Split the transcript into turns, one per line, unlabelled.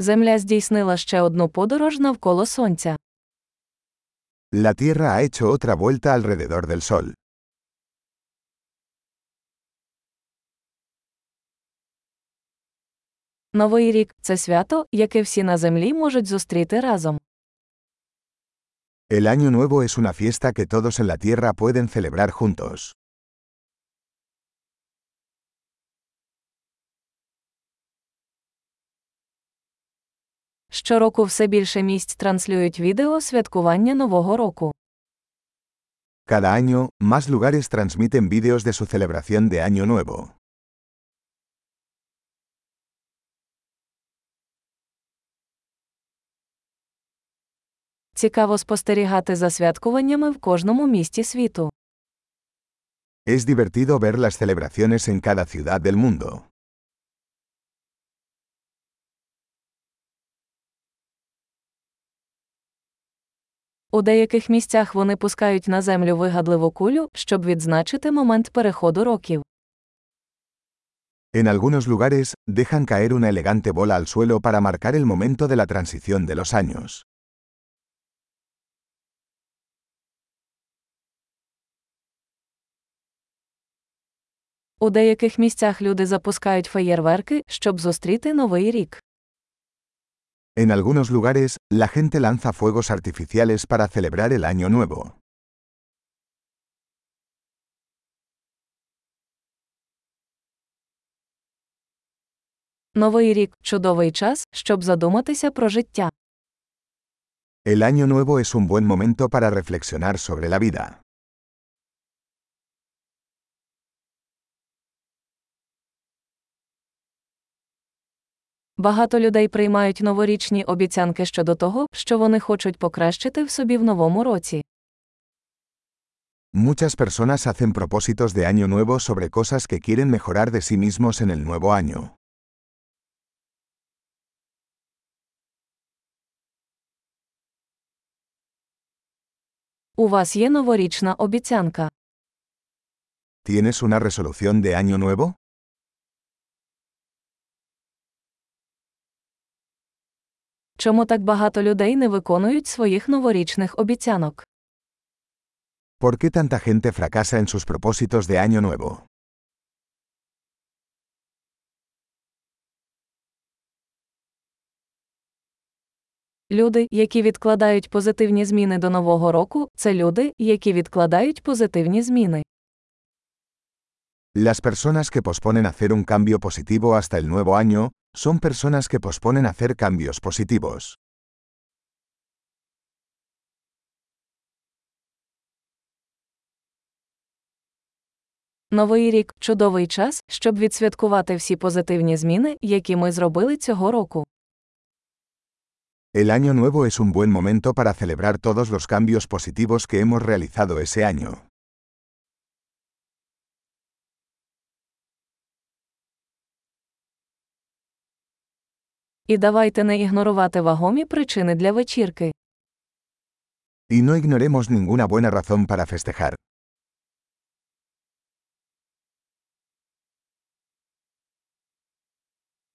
Земля здійснила ще одну подорож навколо Сонця.
La Tierra ha hecho otra vuelta alrededor del Sol.
Новий рік це свято, яке всі на землі можуть зустріти разом.
El Año Nuevo es una fiesta que todos en la Tierra pueden celebrar juntos.
Щороку все більше місць транслюють відео святкування Нового року.
Cada año, más lugares transmiten vídeos de su celebración de Año Nuevo.
Цікаво спостерігати за святкуваннями в кожному місті світу.
Es divertido ver las celebraciones en cada ciudad del mundo.
У деяких місцях вони пускають на землю вигадливу кулю, щоб відзначити момент переходу років.
En algunos lugares, dejan caer una elegante bola al suelo para marcar el momento de la transición de los años.
У деяких місцях люди запускають феєрверки, щоб зустріти новий рік.
En algunos lugares, la gente lanza fuegos artificiales para celebrar el Año Nuevo.
Новий рік чудовий час, щоб задуматися про життя.
El Año Nuevo es un buen momento para reflexionar sobre la vida.
Багато людей приймають новорічні обіцянки щодо того, що вони хочуть покращити в собі в новому році.
Muchas personas hacen propósitos de Año Nuevo sobre cosas que quieren mejorar de sí mismos en el nuevo año.
У вас є новорічна обіцянка.
¿Tienes una resolución de Año Nuevo?
Чому так багато людей не виконують своїх новорічних обіцянок?
¿Por qué tanta gente fracasa en sus propósitos de Año Nuevo?
Люди, які відкладають позитивні зміни до нового року, це люди, які відкладають позитивні зміни.
Las personas que posponen hacer un cambio positivo hasta el nuevo año, son personas que posponen hacer cambios positivos.
Новий рік чудовий час, щоб відсвяткувати всі позитивні зміни, які ми зробили цього року.
El año nuevo es un buen momento para celebrar todos los cambios positivos que hemos realizado ese año.
І давайте не ігнорувати вагомі причини для вечірки.
Y no ignoremos ninguna buena razón para festejar.